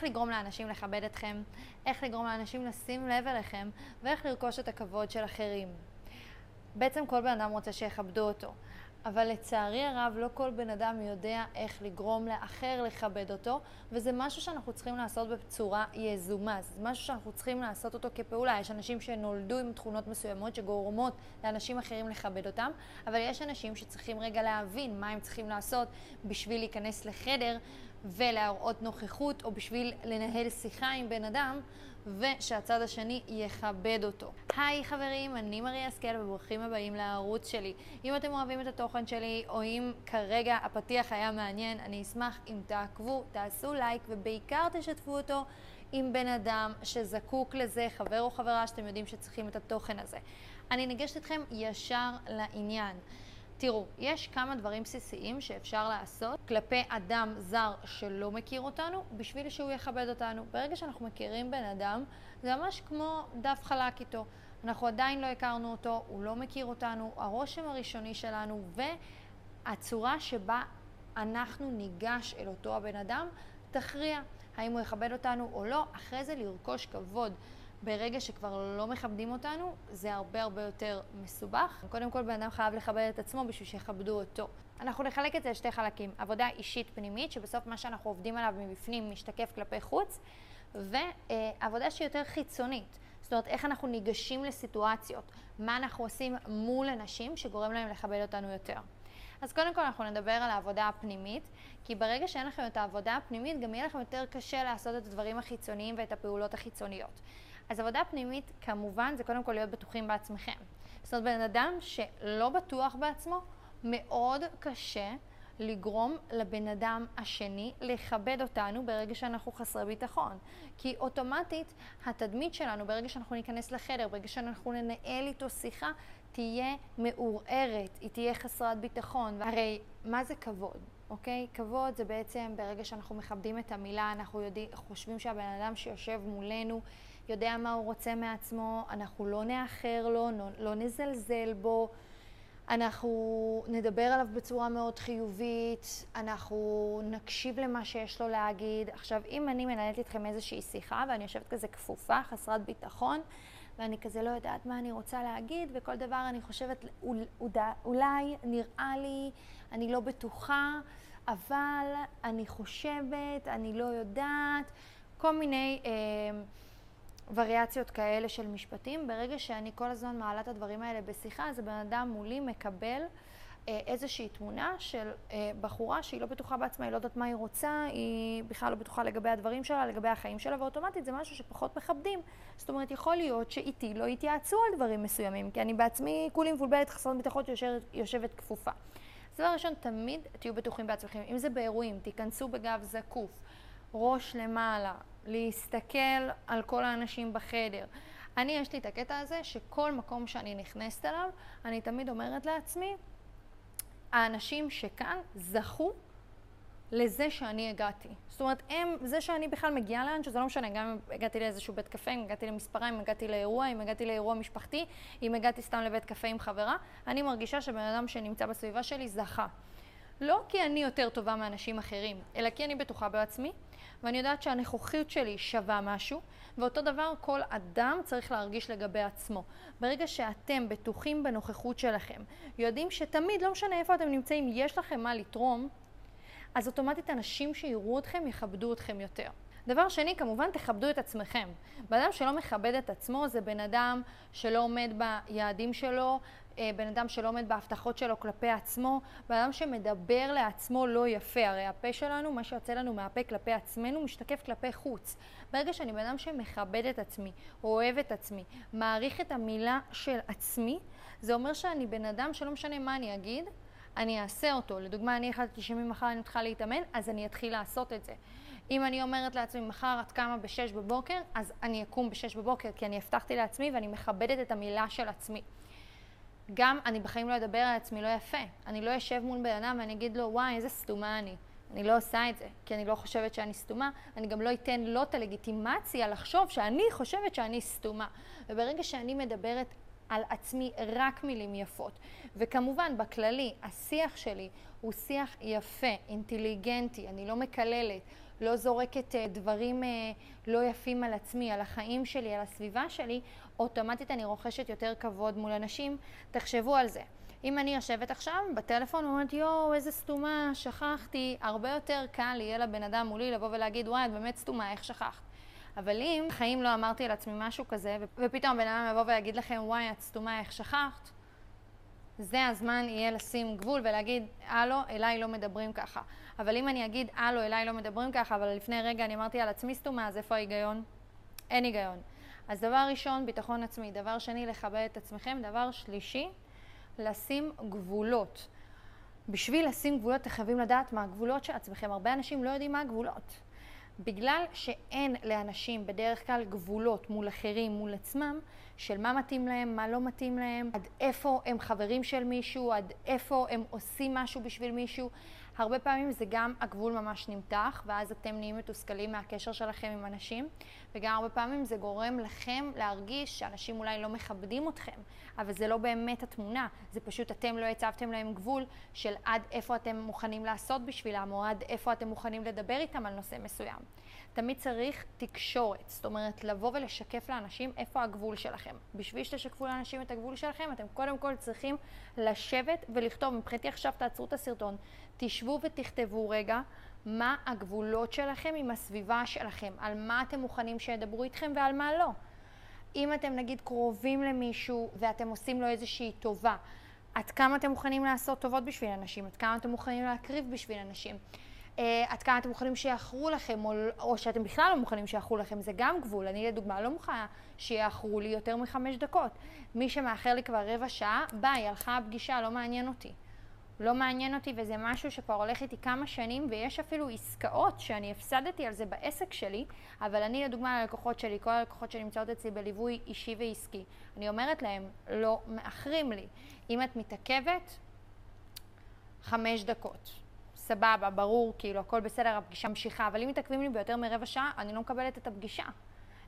איך לגרום לאנשים לכבד אתכם, איך לגרום לאנשים לשים לב אליכם, ואיך לרכוש את הכבוד של אחרים. בעצם כל בן אדם רוצה שיכבדו אותו. אבל לצערי הרב לא כל בן אדם יודע איך לגרום לאחר לכבד אותו, וזה משהו שאנחנו צריכים לעשות בצורה יזומה, זה משהו שאנחנו צריכים לעשות אותו כפעולה. יש אנשים שנולדו עם תכונות מסוימות שגורמות לאנשים אחרים לכבד אותם, אבל יש אנשים שצריכים רגע להבין מה הם צריכים לעשות בשביל להיכנס לחדר ולהראות נוכחות, או בשביל לנהל שיחה עם בן אדם, ושהצד השני יכבד אותו. היי חברים, אני מריה השכל וברוכים הבאים לערוץ שלי. אם אתם אוהבים את התוכן שלי, או אם כרגע הפתיח היה מעניין, אני אשמח אם תעקבו, תעשו לייק, ובעיקר תשתפו אותו עם בן אדם שזקוק לזה, חבר או חברה שאתם יודעים שצריכים את התוכן הזה. אני ניגשת אתכם ישר לעניין. תראו, יש כמה דברים בסיסיים שאפשר לעשות כלפי אדם זר שלא מכיר אותנו, בשביל שהוא יכבד אותנו. ברגע שאנחנו מכירים בן אדם, זה ממש כמו דף חלק איתו. אנחנו עדיין לא הכרנו אותו, הוא לא מכיר אותנו, הרושם הראשוני שלנו והצורה שבה אנחנו ניגש אל אותו הבן אדם, תכריע האם הוא יכבד אותנו או לא, אחרי זה לרכוש כבוד. ברגע שכבר לא מכבדים אותנו, זה הרבה הרבה יותר מסובך. קודם כל, בן אדם חייב לכבד את עצמו בשביל שיכבדו אותו. אנחנו נחלק את זה לשתי חלקים, עבודה אישית פנימית, שבסוף מה שאנחנו עובדים עליו מבפנים משתקף כלפי חוץ, ועבודה שהיא יותר חיצונית. זאת אומרת, איך אנחנו ניגשים לסיטואציות, מה אנחנו עושים מול אנשים שגורם להם לכבד אותנו יותר. אז קודם כל אנחנו נדבר על העבודה הפנימית, כי ברגע שאין לכם את העבודה הפנימית, גם יהיה לכם יותר קשה לעשות את הדברים החיצוניים ואת הפעולות החיצוניות. אז עבודה פנימית, כמובן, זה קודם כל להיות בטוחים בעצמכם. זאת אומרת, בן אדם שלא בטוח בעצמו, מאוד קשה לגרום לבן אדם השני לכבד אותנו ברגע שאנחנו חסרי ביטחון. כי אוטומטית התדמית שלנו, ברגע שאנחנו ניכנס לחדר, ברגע שאנחנו ננהל איתו שיחה, תהיה מעורערת, היא תהיה חסרת ביטחון. הרי מה זה כבוד? אוקיי? כבוד זה בעצם ברגע שאנחנו מכבדים את המילה, אנחנו יודעים, חושבים שהבן אדם שיושב מולנו יודע מה הוא רוצה מעצמו, אנחנו לא נאחר לו, לא, לא נזלזל בו, אנחנו נדבר עליו בצורה מאוד חיובית, אנחנו נקשיב למה שיש לו להגיד. עכשיו, אם אני מנהלת איתכם איזושהי שיחה ואני יושבת כזה כפופה, חסרת ביטחון, ואני כזה לא יודעת מה אני רוצה להגיד, וכל דבר אני חושבת, אולי, נראה לי, אני לא בטוחה, אבל אני חושבת, אני לא יודעת, כל מיני... אה, וריאציות כאלה של משפטים. ברגע שאני כל הזמן מעלה את הדברים האלה בשיחה, אז הבן אדם מולי מקבל אה, איזושהי תמונה של אה, בחורה שהיא לא בטוחה בעצמה, היא לא יודעת מה היא רוצה, היא בכלל לא בטוחה לגבי הדברים שלה, לגבי החיים שלה, ואוטומטית זה משהו שפחות מכבדים. זאת אומרת, יכול להיות שאיתי לא יתייעצו על דברים מסוימים, כי אני בעצמי כולי מבולבלת, חסרת ביטחון שיושבת כפופה. אז דבר ראשון, תמיד תהיו בטוחים בעצמכם. אם זה באירועים, תיכנסו בגב זקוף, ראש למעלה, להסתכל על כל האנשים בחדר. אני, יש לי את הקטע הזה שכל מקום שאני נכנסת אליו, אני תמיד אומרת לעצמי, האנשים שכאן זכו לזה שאני הגעתי. זאת אומרת, הם, זה שאני בכלל מגיעה לאן, שזה לא משנה, גם אם הגעתי לאיזשהו בית קפה, אם הגעתי למספרה, אם הגעתי לאירוע, אם הגעתי לאירוע משפחתי, אם הגעתי סתם לבית קפה עם חברה, אני מרגישה שבן אדם שנמצא בסביבה שלי זכה. לא כי אני יותר טובה מאנשים אחרים, אלא כי אני בטוחה בעצמי, ואני יודעת שהנכוחיות שלי שווה משהו, ואותו דבר כל אדם צריך להרגיש לגבי עצמו. ברגע שאתם בטוחים בנוכחות שלכם, יודעים שתמיד, לא משנה איפה אתם נמצאים, יש לכם מה לתרום, אז אוטומטית אנשים שיראו אתכם יכבדו אתכם יותר. דבר שני, כמובן תכבדו את עצמכם. בן אדם שלא מכבד את עצמו זה בן אדם שלא עומד ביעדים שלו, בן אדם שלא עומד בהבטחות שלו כלפי עצמו, בן אדם שמדבר לעצמו לא יפה. הרי הפה שלנו, מה שיוצא לנו מהפה כלפי עצמנו, משתקף כלפי חוץ. ברגע שאני בן אדם שמכבד את עצמי, אוהב את עצמי, מעריך את המילה של עצמי, זה אומר שאני בן אדם שלא משנה מה אני אגיד, אני אעשה אותו. לדוגמה, אני החלטתי שממחר אני מתחילה להתאמן, אז אני אתחיל לעשות את זה. אם אני אומרת לעצמי, מחר את קמה ב-6 בבוקר, אז אני אקום ב-6 בבוקר, כי אני הבטחתי לעצמי ואני מכבדת את המילה של עצמי. גם אני בחיים לא אדבר על עצמי לא יפה. אני לא אשב מול בן אדם ואני אגיד לו, וואי, איזה סתומה אני. אני לא עושה את זה, כי אני לא חושבת שאני סתומה. אני גם לא אתן לו את הלגיטימציה לחשוב שאני חושבת שאני סתומה. וברגע שאני מדברת על עצמי רק מילים יפות. וכמובן, בכללי, השיח שלי הוא שיח יפה, אינטליגנטי, אני לא מקללת, לא זורקת אה, דברים אה, לא יפים על עצמי, על החיים שלי, על הסביבה שלי, אוטומטית אני רוכשת יותר כבוד מול אנשים. תחשבו על זה. אם אני יושבת עכשיו בטלפון ואומרת, יואו, איזה סתומה, שכחתי, הרבה יותר קל יהיה לבן אדם מולי לבוא ולהגיד, וואי, את באמת סתומה, איך שכחת? אבל אם בחיים לא אמרתי על עצמי משהו כזה, ופתאום בן אדם יבוא ויגיד לכם, וואי, את סתומה, איך שכחת? זה הזמן יהיה לשים גבול ולהגיד, הלו, אליי לא מדברים ככה. אבל אם אני אגיד, הלו, אליי לא מדברים ככה, אבל לפני רגע אני אמרתי על עצמי סתומה, אז איפה ההיגיון? אין היגיון. אז דבר ראשון, ביטחון עצמי. דבר שני, לכבד את עצמכם. דבר שלישי, לשים גבולות. בשביל לשים גבולות, אתם חייבים לדעת מה הגבולות של עצמכם. הרבה אנשים לא יודעים מה הגבולות. בגלל שאין לאנשים בדרך כלל גבולות מול אחרים, מול עצמם, של מה מתאים להם, מה לא מתאים להם, עד איפה הם חברים של מישהו, עד איפה הם עושים משהו בשביל מישהו, הרבה פעמים זה גם הגבול ממש נמתח, ואז אתם נהיים מתוסכלים מהקשר שלכם עם אנשים, וגם הרבה פעמים זה גורם לכם להרגיש שאנשים אולי לא מכבדים אתכם, אבל זה לא באמת התמונה, זה פשוט אתם לא הצבתם להם גבול של עד איפה אתם מוכנים לעשות בשבילם, או עד איפה אתם מוכנים לדבר איתם על נושא מסוים. תמיד צריך תקשורת, זאת אומרת לבוא ולשקף לאנשים איפה הגבול שלכם. בשביל שתשקפו לאנשים את הגבול שלכם, אתם קודם כל צריכים לשבת ולכתוב. מבחינתי עכשיו תעצרו את הסרטון, תשבו ותכתבו רגע מה הגבולות שלכם עם הסביבה שלכם, על מה אתם מוכנים שידברו איתכם ועל מה לא. אם אתם נגיד קרובים למישהו ואתם עושים לו איזושהי טובה, עד כמה אתם מוכנים לעשות טובות בשביל אנשים, עד כמה אתם מוכנים להקריב בשביל אנשים. אה, עד כמה אתם מוכנים שיאחרו לכם, או, או שאתם בכלל לא מוכנים שיאחרו לכם, זה גם גבול. אני לדוגמה לא מוכנה שיאחרו לי יותר מחמש דקות. מי שמאחר לי כבר רבע שעה, ביי, הלכה הפגישה, לא מעניין אותי. לא מעניין אותי, וזה משהו שכבר הולך איתי כמה שנים, ויש אפילו עסקאות שאני הפסדתי על זה בעסק שלי, אבל אני לדוגמה ללקוחות שלי, כל הלקוחות שנמצאות אצלי בליווי אישי ועסקי, אני אומרת להם, לא מאחרים לי. אם את מתעכבת, חמש דקות. סבבה, ברור, כאילו, הכל בסדר, הפגישה ממשיכה, אבל אם מתעכבים לי ביותר מרבע שעה, אני לא מקבלת את הפגישה.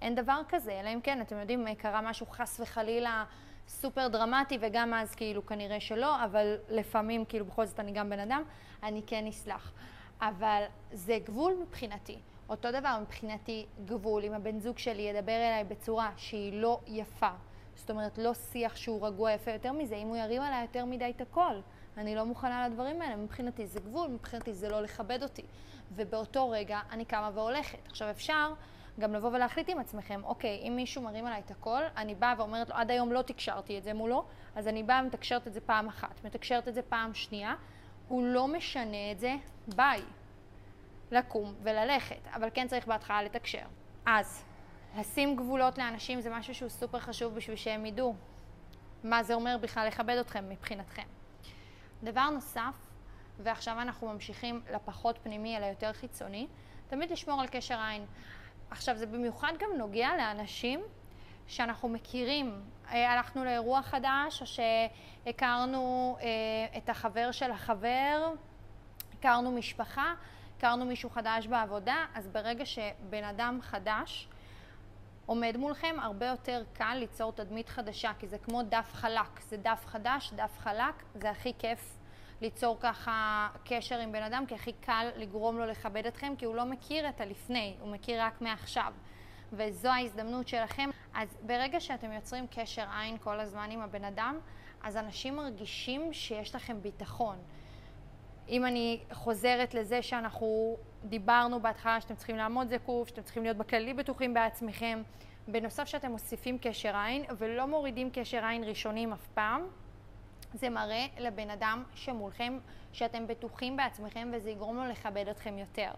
אין דבר כזה, אלא אם כן, אתם יודעים, קרה משהו חס וחלילה סופר דרמטי, וגם אז כאילו כנראה שלא, אבל לפעמים, כאילו, בכל זאת אני גם בן אדם, אני כן אסלח. אבל זה גבול מבחינתי. אותו דבר מבחינתי גבול, אם הבן זוג שלי ידבר אליי בצורה שהיא לא יפה, זאת אומרת, לא שיח שהוא רגוע יפה יותר מזה, אם הוא ירים עליי יותר מדי את הכל. אני לא מוכנה לדברים האלה, מבחינתי זה גבול, מבחינתי זה לא לכבד אותי. ובאותו רגע אני קמה והולכת. עכשיו אפשר גם לבוא ולהחליט עם עצמכם, אוקיי, אם מישהו מרים עליי את הכל, אני באה ואומרת לו, עד היום לא תקשרתי את זה מולו, אז אני באה ומתקשרת את זה פעם אחת, מתקשרת את זה פעם שנייה, הוא לא משנה את זה, ביי. לקום וללכת, אבל כן צריך בהתחלה לתקשר. אז, לשים גבולות לאנשים זה משהו שהוא סופר חשוב בשביל שהם ידעו מה זה אומר בכלל לכבד אתכם מבחינתכם. דבר נוסף, ועכשיו אנחנו ממשיכים לפחות פנימי אלא יותר חיצוני, תמיד לשמור על קשר עין. עכשיו זה במיוחד גם נוגע לאנשים שאנחנו מכירים. אה, הלכנו לאירוע חדש, או שהכרנו אה, את החבר של החבר, הכרנו משפחה, הכרנו מישהו חדש בעבודה, אז ברגע שבן אדם חדש עומד מולכם, הרבה יותר קל ליצור תדמית חדשה, כי זה כמו דף חלק, זה דף חדש, דף חלק, זה הכי כיף ליצור ככה קשר עם בן אדם, כי הכי קל לגרום לו לכבד אתכם, כי הוא לא מכיר את הלפני, הוא מכיר רק מעכשיו. וזו ההזדמנות שלכם. אז ברגע שאתם יוצרים קשר עין כל הזמן עם הבן אדם, אז אנשים מרגישים שיש לכם ביטחון. אם אני חוזרת לזה שאנחנו דיברנו בהתחלה שאתם צריכים לעמוד זקוף, שאתם צריכים להיות בכללי בטוחים בעצמכם, בנוסף שאתם מוסיפים קשר עין ולא מורידים קשר עין ראשונים אף פעם, זה מראה לבן אדם שמולכם שאתם בטוחים בעצמכם וזה יגרום לו לכבד אתכם יותר.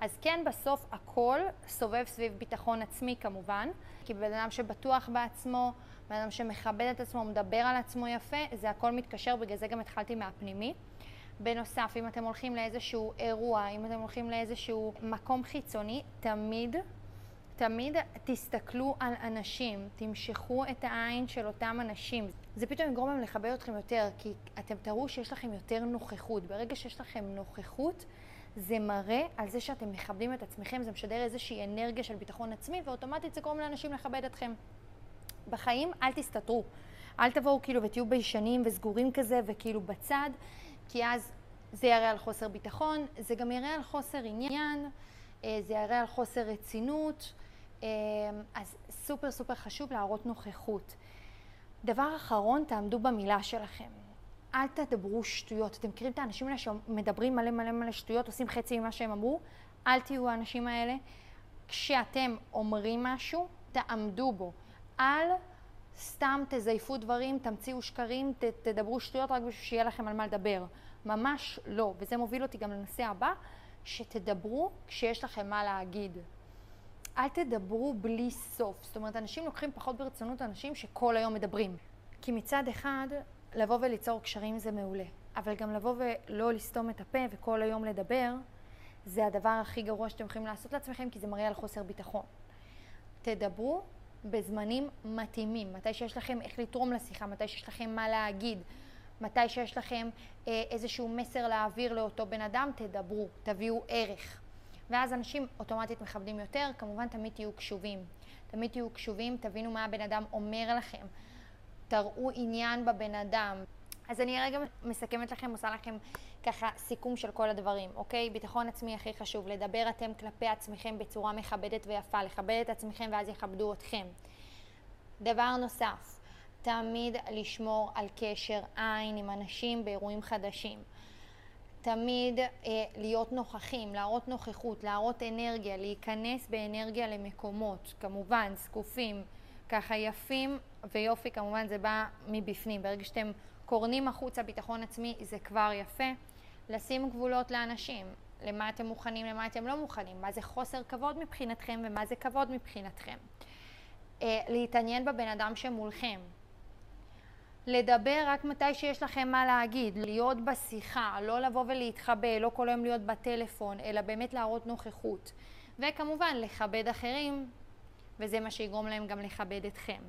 אז כן, בסוף הכל סובב סביב ביטחון עצמי כמובן, כי בן אדם שבטוח בעצמו, בן אדם שמכבד את עצמו, מדבר על עצמו יפה, זה הכל מתקשר, בגלל זה גם התחלתי מהפנימי. בנוסף, אם אתם הולכים לאיזשהו אירוע, אם אתם הולכים לאיזשהו מקום חיצוני, תמיד, תמיד תסתכלו על אנשים, תמשכו את העין של אותם אנשים. זה פתאום יגרום להם לכבד אתכם יותר, כי אתם תראו שיש לכם יותר נוכחות. ברגע שיש לכם נוכחות, זה מראה על זה שאתם מכבדים את עצמכם, זה משדר איזושהי אנרגיה של ביטחון עצמי, ואוטומטית זה גורם לאנשים לכבד אתכם. בחיים אל תסתתרו. אל תבואו כאילו ותהיו ביישנים וסגורים כזה וכאילו בצד, כי אז זה יראה על חוסר ביטחון, זה גם יראה על חוסר עניין, אה, זה יראה על חוסר רצינות, אה, אז סופר סופר חשוב להראות נוכחות. דבר אחרון, תעמדו במילה שלכם. אל תדברו שטויות. אתם מכירים את האנשים האלה שמדברים מלא מלא מלא שטויות, עושים חצי ממה שהם אמרו? אל תהיו האנשים האלה. כשאתם אומרים משהו, תעמדו בו. אל סתם תזייפו דברים, תמציאו שקרים, ת, תדברו שטויות רק בשביל שיהיה לכם על מה לדבר. ממש לא. וזה מוביל אותי גם לנושא הבא, שתדברו כשיש לכם מה להגיד. אל תדברו בלי סוף. זאת אומרת, אנשים לוקחים פחות ברצינות אנשים שכל היום מדברים. כי מצד אחד, לבוא וליצור קשרים זה מעולה, אבל גם לבוא ולא לסתום את הפה וכל היום לדבר, זה הדבר הכי גרוע שאתם יכולים לעשות לעצמכם, כי זה מראה על חוסר ביטחון. תדברו בזמנים מתאימים, מתי שיש לכם איך לתרום לשיחה, מתי שיש לכם מה להגיד, מתי שיש לכם אה, איזשהו מסר להעביר לאותו בן אדם, תדברו, תביאו ערך. ואז אנשים אוטומטית מכבדים יותר, כמובן תמיד תהיו קשובים. תמיד תהיו קשובים, תבינו מה הבן אדם אומר לכם. תראו עניין בבן אדם. אז אני רגע מסכמת לכם, עושה לכם ככה סיכום של כל הדברים, אוקיי? ביטחון עצמי הכי חשוב, לדבר אתם כלפי עצמכם בצורה מכבדת ויפה, לכבד את עצמכם ואז יכבדו אתכם. דבר נוסף, תמיד לשמור על קשר עין עם אנשים באירועים חדשים. תמיד אה, להיות נוכחים, להראות נוכחות, להראות אנרגיה, להיכנס באנרגיה למקומות, כמובן, זקופים, ככה יפים ויופי, כמובן זה בא מבפנים. ברגע שאתם קורנים החוצה ביטחון עצמי, זה כבר יפה. לשים גבולות לאנשים, למה אתם מוכנים, למה אתם לא מוכנים, מה זה חוסר כבוד מבחינתכם ומה זה כבוד מבחינתכם. אה, להתעניין בבן אדם שמולכם. לדבר רק מתי שיש לכם מה להגיד, להיות בשיחה, לא לבוא ולהתחבא, לא כל היום להיות בטלפון, אלא באמת להראות נוכחות. וכמובן, לכבד אחרים, וזה מה שיגרום להם גם לכבד אתכם.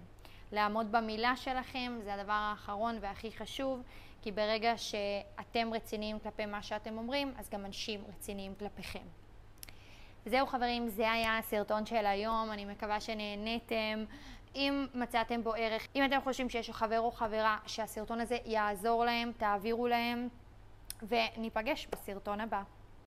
לעמוד במילה שלכם זה הדבר האחרון והכי חשוב, כי ברגע שאתם רציניים כלפי מה שאתם אומרים, אז גם אנשים רציניים כלפיכם. זהו חברים, זה היה הסרטון של היום, אני מקווה שנהניתם. אם מצאתם בו ערך, אם אתם חושבים שיש חבר או חברה שהסרטון הזה יעזור להם, תעבירו להם, וניפגש בסרטון הבא.